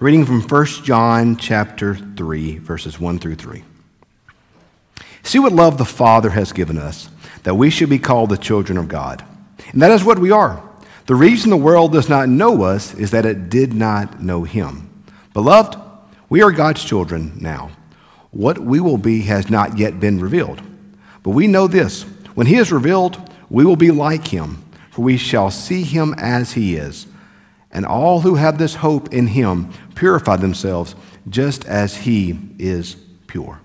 Reading from 1 John chapter 3, verses 1 through 3. See what love the Father has given us, that we should be called the children of God. And that is what we are. The reason the world does not know us is that it did not know him. Beloved, we are God's children now. What we will be has not yet been revealed. But we know this when he is revealed, we will be like him, for we shall see him as he is. And all who have this hope in him purify themselves just as he is pure.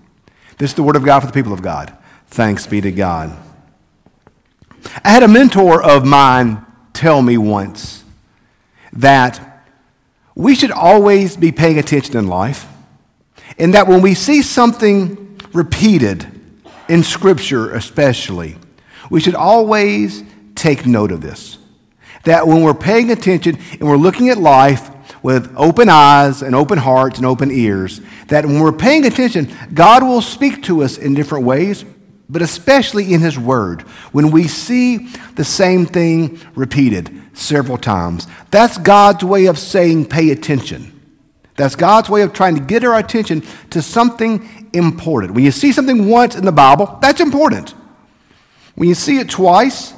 This is the word of God for the people of God. Thanks be to God. I had a mentor of mine tell me once that we should always be paying attention in life, and that when we see something repeated in Scripture, especially, we should always take note of this. That when we're paying attention and we're looking at life with open eyes and open hearts and open ears, that when we're paying attention, God will speak to us in different ways, but especially in His Word. When we see the same thing repeated several times, that's God's way of saying, pay attention. That's God's way of trying to get our attention to something important. When you see something once in the Bible, that's important. When you see it twice,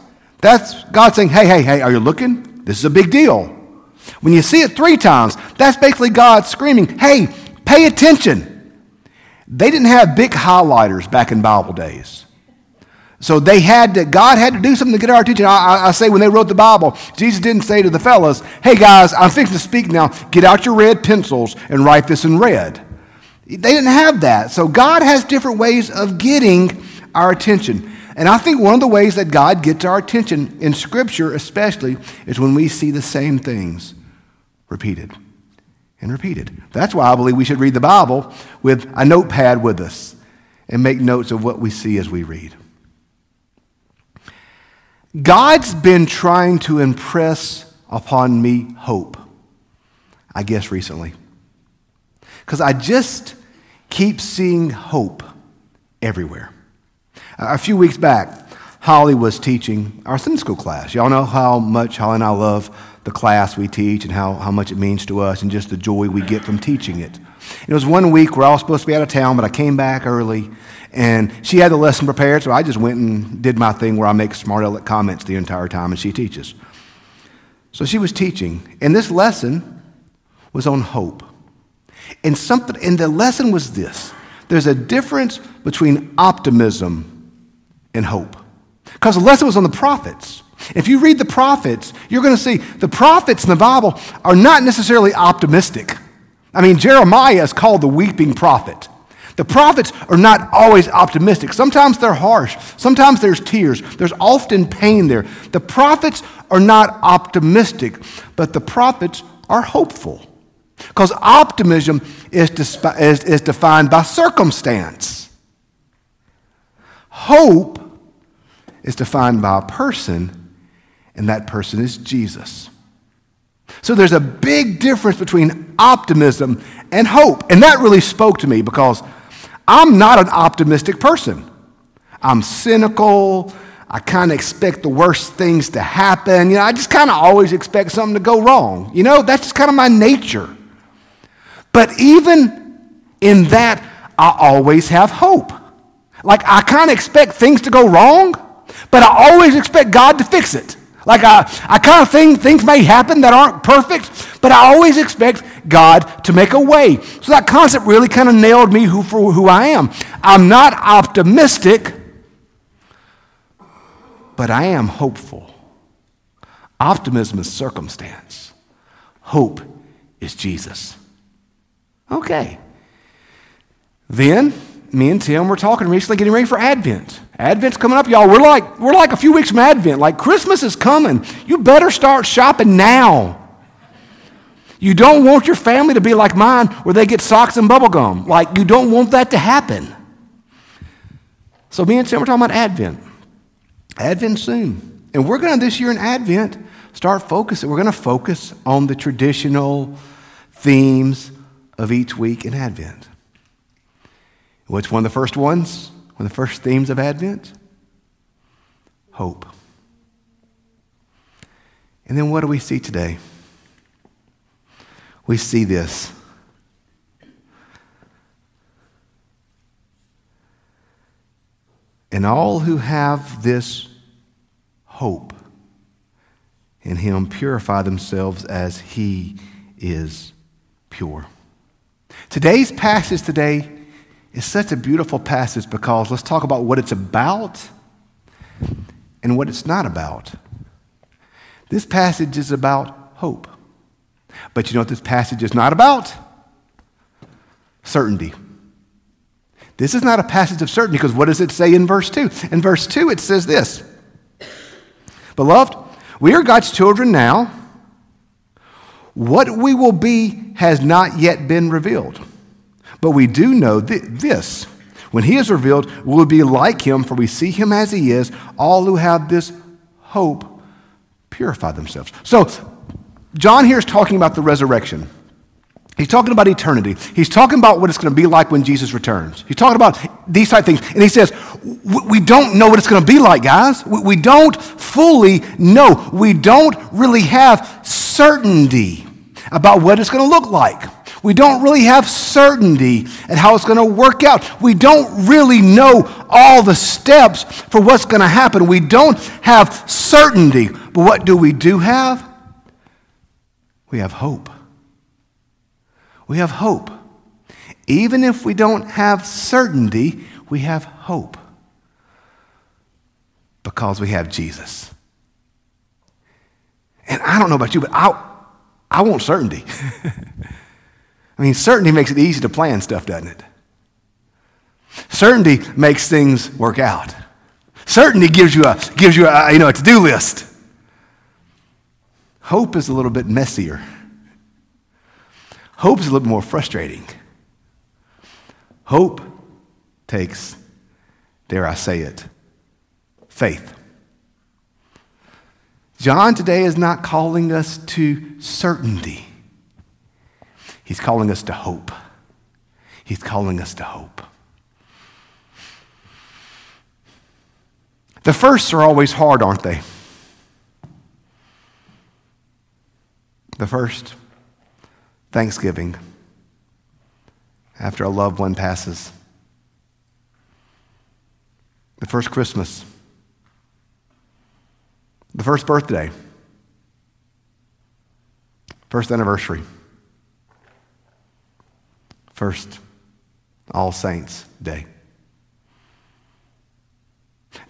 that's God saying, hey, hey, hey, are you looking? This is a big deal. When you see it three times, that's basically God screaming, hey, pay attention. They didn't have big highlighters back in Bible days. So they had to, God had to do something to get our attention. I, I, say when they wrote the Bible, Jesus didn't say to the fellas, hey guys, I'm fixing to speak now. Get out your red pencils and write this in red. They didn't have that. So God has different ways of getting our attention. And I think one of the ways that God gets our attention in Scripture, especially, is when we see the same things repeated and repeated. That's why I believe we should read the Bible with a notepad with us and make notes of what we see as we read. God's been trying to impress upon me hope, I guess, recently. Because I just keep seeing hope everywhere. A few weeks back, Holly was teaching our Sunday school class. Y'all know how much Holly and I love the class we teach and how, how much it means to us and just the joy we get from teaching it. It was one week I was supposed to be out of town, but I came back early and she had the lesson prepared, so I just went and did my thing where I make smart aleck comments the entire time and she teaches. So she was teaching, and this lesson was on hope. And something and the lesson was this. There's a difference between optimism and hope. Because the lesson was on the prophets. If you read the prophets, you're going to see the prophets in the Bible are not necessarily optimistic. I mean, Jeremiah is called the weeping prophet. The prophets are not always optimistic. Sometimes they're harsh. Sometimes there's tears. There's often pain there. The prophets are not optimistic, but the prophets are hopeful. Because optimism is, is, is defined by circumstance. Hope is defined by a person, and that person is Jesus. So there's a big difference between optimism and hope. And that really spoke to me because I'm not an optimistic person. I'm cynical. I kind of expect the worst things to happen. You know, I just kind of always expect something to go wrong. You know, that's just kind of my nature. But even in that, I always have hope. Like, I kind of expect things to go wrong, but I always expect God to fix it. Like, I, I kind of think things may happen that aren't perfect, but I always expect God to make a way. So that concept really kind of nailed me who, for who I am. I'm not optimistic, but I am hopeful. Optimism is circumstance, hope is Jesus. Okay. Then, me and Tim were talking recently, getting ready for Advent. Advent's coming up, y'all. We're like, we're like a few weeks from Advent. Like Christmas is coming. You better start shopping now. You don't want your family to be like mine where they get socks and bubble gum. Like, you don't want that to happen. So, me and Tim were talking about Advent. Advent soon. And we're going to, this year in Advent, start focusing. We're going to focus on the traditional themes of each week in Advent. What's one of the first ones? One of the first themes of Advent hope. And then what do we see today? We see this. And all who have this hope in Him purify themselves as He is pure. Today's passage today is such a beautiful passage because let's talk about what it's about and what it's not about. This passage is about hope. But you know what this passage is not about? Certainty. This is not a passage of certainty because what does it say in verse 2? In verse 2, it says this Beloved, we are God's children now. What we will be has not yet been revealed. But we do know th- this. When he is revealed, we will be like him, for we see him as he is. All who have this hope purify themselves. So, John here is talking about the resurrection. He's talking about eternity. He's talking about what it's going to be like when Jesus returns. He's talking about these type things. And he says, We don't know what it's going to be like, guys. We don't fully know. We don't really have certainty about what it's going to look like. We don't really have certainty at how it's going to work out. We don't really know all the steps for what's going to happen. We don't have certainty. But what do we do have? We have hope. We have hope. Even if we don't have certainty, we have hope because we have Jesus. And I don't know about you, but I, I want certainty. I mean, certainty makes it easy to plan stuff, doesn't it? Certainty makes things work out. Certainty gives you a, gives you a, you know, a to-do list. Hope is a little bit messier. Hope is a little more frustrating. Hope takes, dare I say it, faith. John today is not calling us to certainty. He's calling us to hope. He's calling us to hope. The firsts are always hard, aren't they? The first, Thanksgiving, after a loved one passes. The first Christmas. The first birthday. First anniversary. First All Saints Day.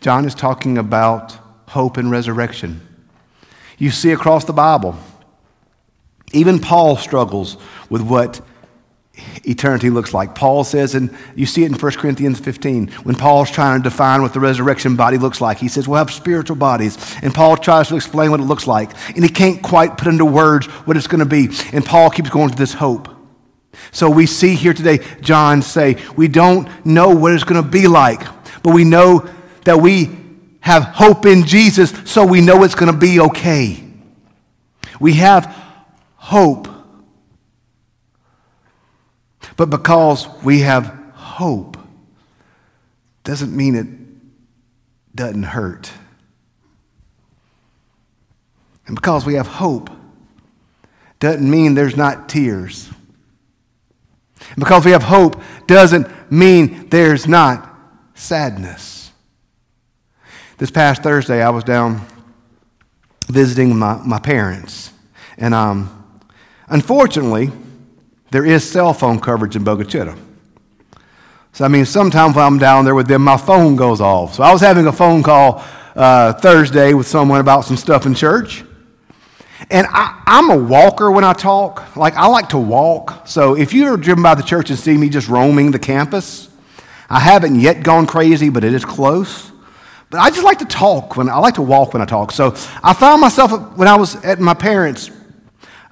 John is talking about hope and resurrection. You see across the Bible even Paul struggles with what eternity looks like. Paul says, and you see it in 1 Corinthians 15, when Paul's trying to define what the resurrection body looks like. He says, We'll have spiritual bodies. And Paul tries to explain what it looks like. And he can't quite put into words what it's going to be. And Paul keeps going to this hope. So we see here today John say, We don't know what it's going to be like, but we know that we have hope in Jesus, so we know it's going to be okay. We have hope. But because we have hope, doesn't mean it doesn't hurt. And because we have hope, doesn't mean there's not tears. And because we have hope, doesn't mean there's not sadness. This past Thursday, I was down visiting my, my parents. And um, Unfortunately, there is cell phone coverage in Chica. So, I mean, sometimes when I'm down there with them, my phone goes off. So, I was having a phone call uh, Thursday with someone about some stuff in church. And I, am a walker when I talk. Like, I like to walk. So, if you're driven by the church and see me just roaming the campus, I haven't yet gone crazy, but it is close. But I just like to talk when I like to walk when I talk. So, I found myself when I was at my parents'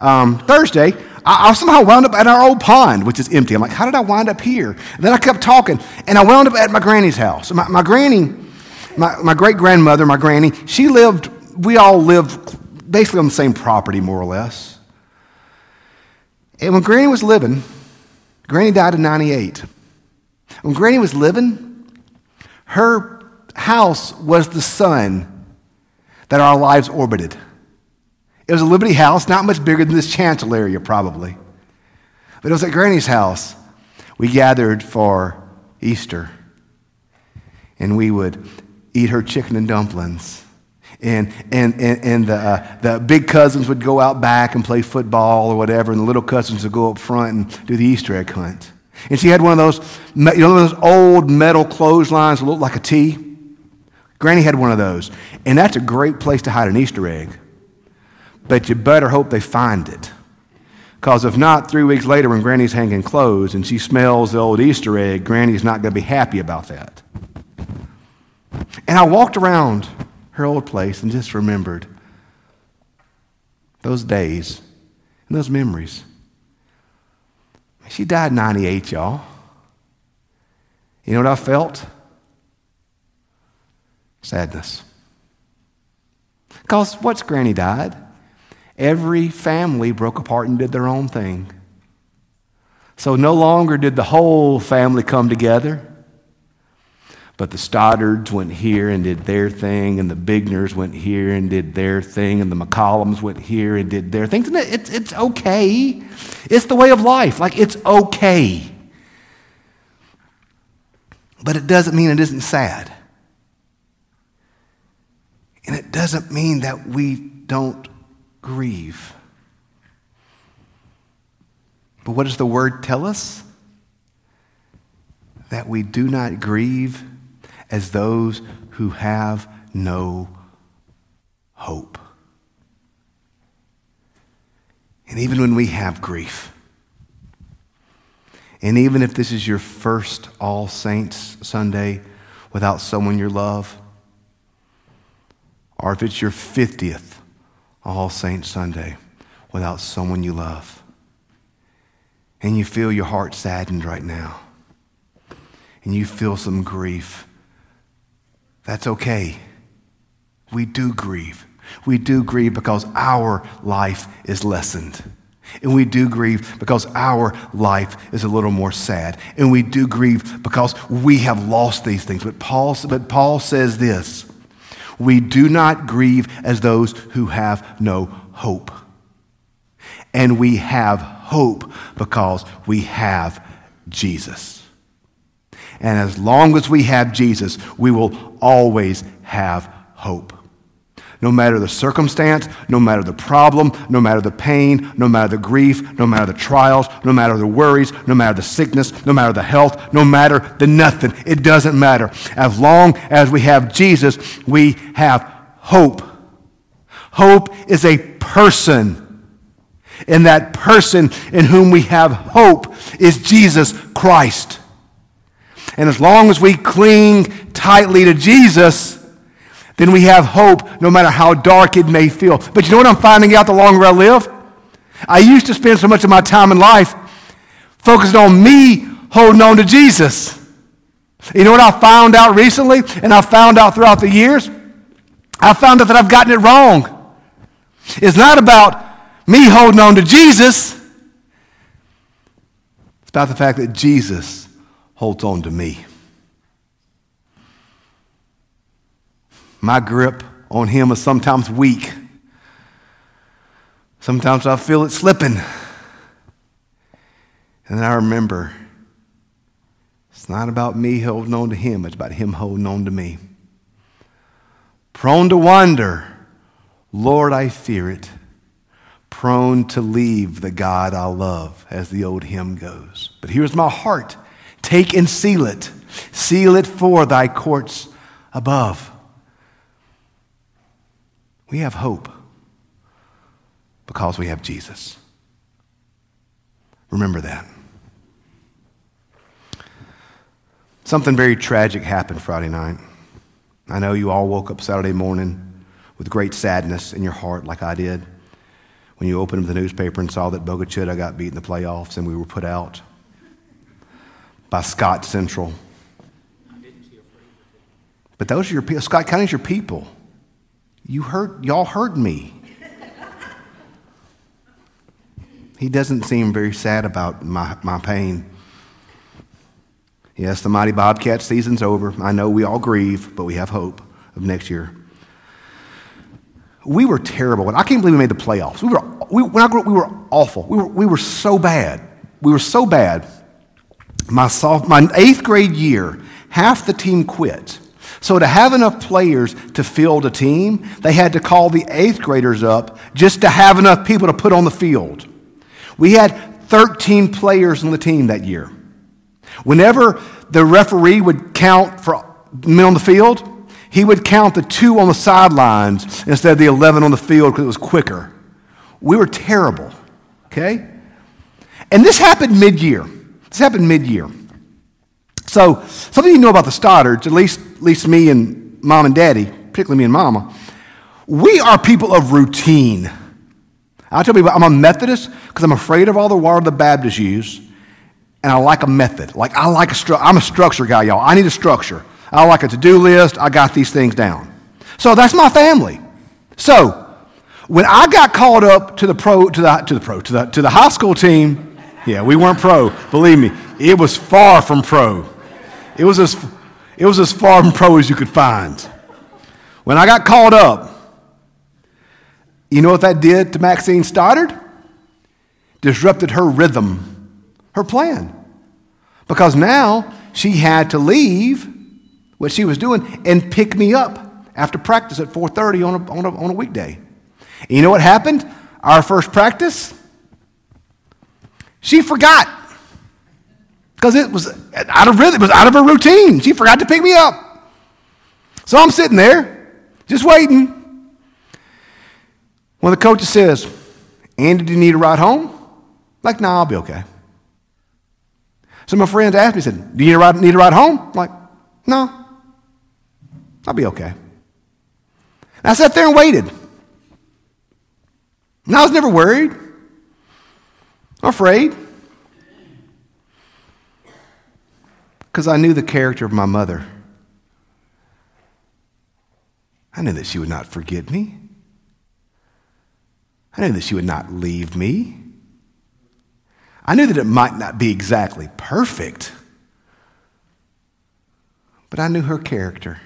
um, Thursday, I, I, somehow wound up at our old pond, which is empty. I'm like, how did I wind up here? And then I kept talking, and I wound up at my granny's house. My, my granny, my, my great grandmother, my granny, she lived, we all lived basically on the same property, more or less. And when Granny was living, Granny died in 98. When Granny was living, her house was the sun that our lives orbited. It was a Liberty House, not much bigger than this chancel area, probably. But it was at Granny's house. We gathered for Easter. and we would eat her chicken and dumplings. And, and, and, and the, uh, the big cousins would go out back and play football or whatever, and the little cousins would go up front and do the Easter egg hunt. And she had one of those, you know, those old metal clotheslines that looked like a T. Granny had one of those. And that's a great place to hide an Easter egg. But you better hope they find it. Because if not, three weeks later, when Granny's hanging clothes and she smells the old Easter egg, Granny's not going to be happy about that. And I walked around her old place and just remembered those days and those memories. She died 98, y'all. You know what I felt? Sadness. Because what's Granny died? Every family broke apart and did their own thing. So no longer did the whole family come together. But the Stoddards went here and did their thing, and the Bigners went here and did their thing, and the McCollums went here and did their thing. It's, it's okay. It's the way of life. Like, it's okay. But it doesn't mean it isn't sad. And it doesn't mean that we don't grieve. But what does the word tell us? That we do not grieve as those who have no hope. And even when we have grief, and even if this is your first All Saints Sunday without someone you love, or if it's your 50th All Saints Sunday without someone you love, and you feel your heart saddened right now, and you feel some grief, that's okay. We do grieve. We do grieve because our life is lessened. And we do grieve because our life is a little more sad. And we do grieve because we have lost these things. But Paul, but Paul says this we do not grieve as those who have no hope. And we have hope because we have Jesus. And as long as we have Jesus, we will always have hope. No matter the circumstance, no matter the problem, no matter the pain, no matter the grief, no matter the trials, no matter the worries, no matter the sickness, no matter the health, no matter the nothing, it doesn't matter. As long as we have Jesus, we have hope. Hope is a person. And that person in whom we have hope is Jesus Christ. And as long as we cling tightly to Jesus, then we have hope no matter how dark it may feel. But you know what I'm finding out the longer I live? I used to spend so much of my time in life focused on me holding on to Jesus. You know what I found out recently and I found out throughout the years? I found out that I've gotten it wrong. It's not about me holding on to Jesus. It's about the fact that Jesus holds on to me. My grip on him is sometimes weak. Sometimes I feel it slipping. And then I remember it's not about me holding on to him, it's about him holding on to me. Prone to wander, Lord, I fear it. Prone to leave the God I love, as the old hymn goes. But here's my heart Take and seal it. Seal it for thy courts above. We have hope because we have Jesus. Remember that. Something very tragic happened Friday night. I know you all woke up Saturday morning with great sadness in your heart, like I did, when you opened the newspaper and saw that Bogue Chitto got beat in the playoffs and we were put out by Scott Central. But those are your people. Scott County's your people. You heard, y'all heard me. He doesn't seem very sad about my, my pain. Yes, the mighty Bobcat season's over. I know we all grieve, but we have hope of next year. We were terrible. I can't believe we made the playoffs. We were, we, when I grew up, we were awful. We were, we were so bad. We were so bad my, soft, my eighth grade year, half the team quit. So, to have enough players to field a team, they had to call the eighth graders up just to have enough people to put on the field. We had 13 players on the team that year. Whenever the referee would count for men on the field, he would count the two on the sidelines instead of the 11 on the field because it was quicker. We were terrible, okay? And this happened mid year. This happened mid year. So, some of you know about the Stoddards, at least, at least me and mom and daddy, particularly me and mama. We are people of routine. I tell people I'm a Methodist because I'm afraid of all the water the Baptists use, and I like a method. Like I like a stru- I'm a structure guy, y'all. I need a structure. I like a to-do list. I got these things down. So that's my family. So when I got called up to the pro to the to the pro to the to the high school team, yeah, we weren't pro. Believe me, it was far from pro. It was as, it was as far from pro as you could find. When I got called up, you know what that did to Maxine Stoddard? Disrupted her rhythm, her plan. Because now she had to leave what she was doing and pick me up after practice at 4.30 on a, on, a, on a weekday. And you know what happened? Our first practice, she forgot because it was out of rhythm, it was out of her routine. She forgot to pick me up. So I'm sitting there, just waiting. When the coach says, Andy, do you need a ride home? Like, no, nah, I'll be okay. So my friends asked me, said, Do you need a ride, need a ride home? I'm like, no, I'll be okay. And I sat there and waited. And I was never worried, afraid. because I knew the character of my mother. I knew that she would not forget me. I knew that she would not leave me. I knew that it might not be exactly perfect, but I knew her character,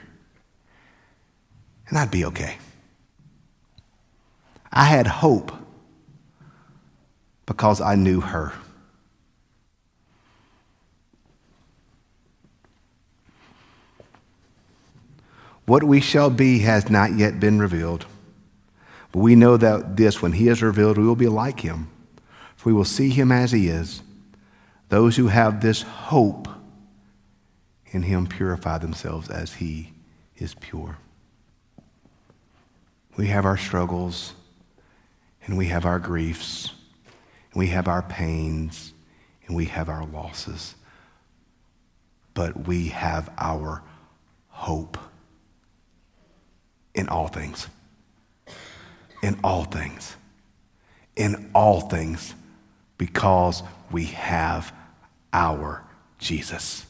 and I'd be okay. I had hope because I knew her. What we shall be has not yet been revealed. But we know that this, when he is revealed, we will be like him, for we will see him as he is. Those who have this hope in him purify themselves as he is pure. We have our struggles, and we have our griefs, we have our pains, and we have our losses. But we have our hope in all things. In all things. In all things. Because we have our Jesus.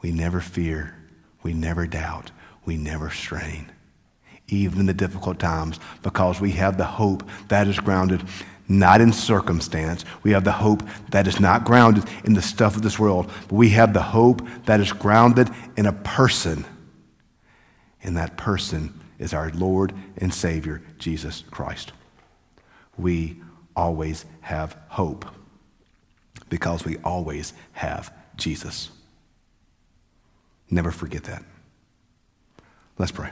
We never fear. We never doubt. We never strain. Even in the difficult times, because we have the hope that is grounded not in circumstance. We have the hope that is not grounded in the stuff of this world, but we have the hope that is grounded in a person and that person is our Lord and Savior, Jesus Christ. We always have hope because we always have Jesus. Never forget that. Let's pray.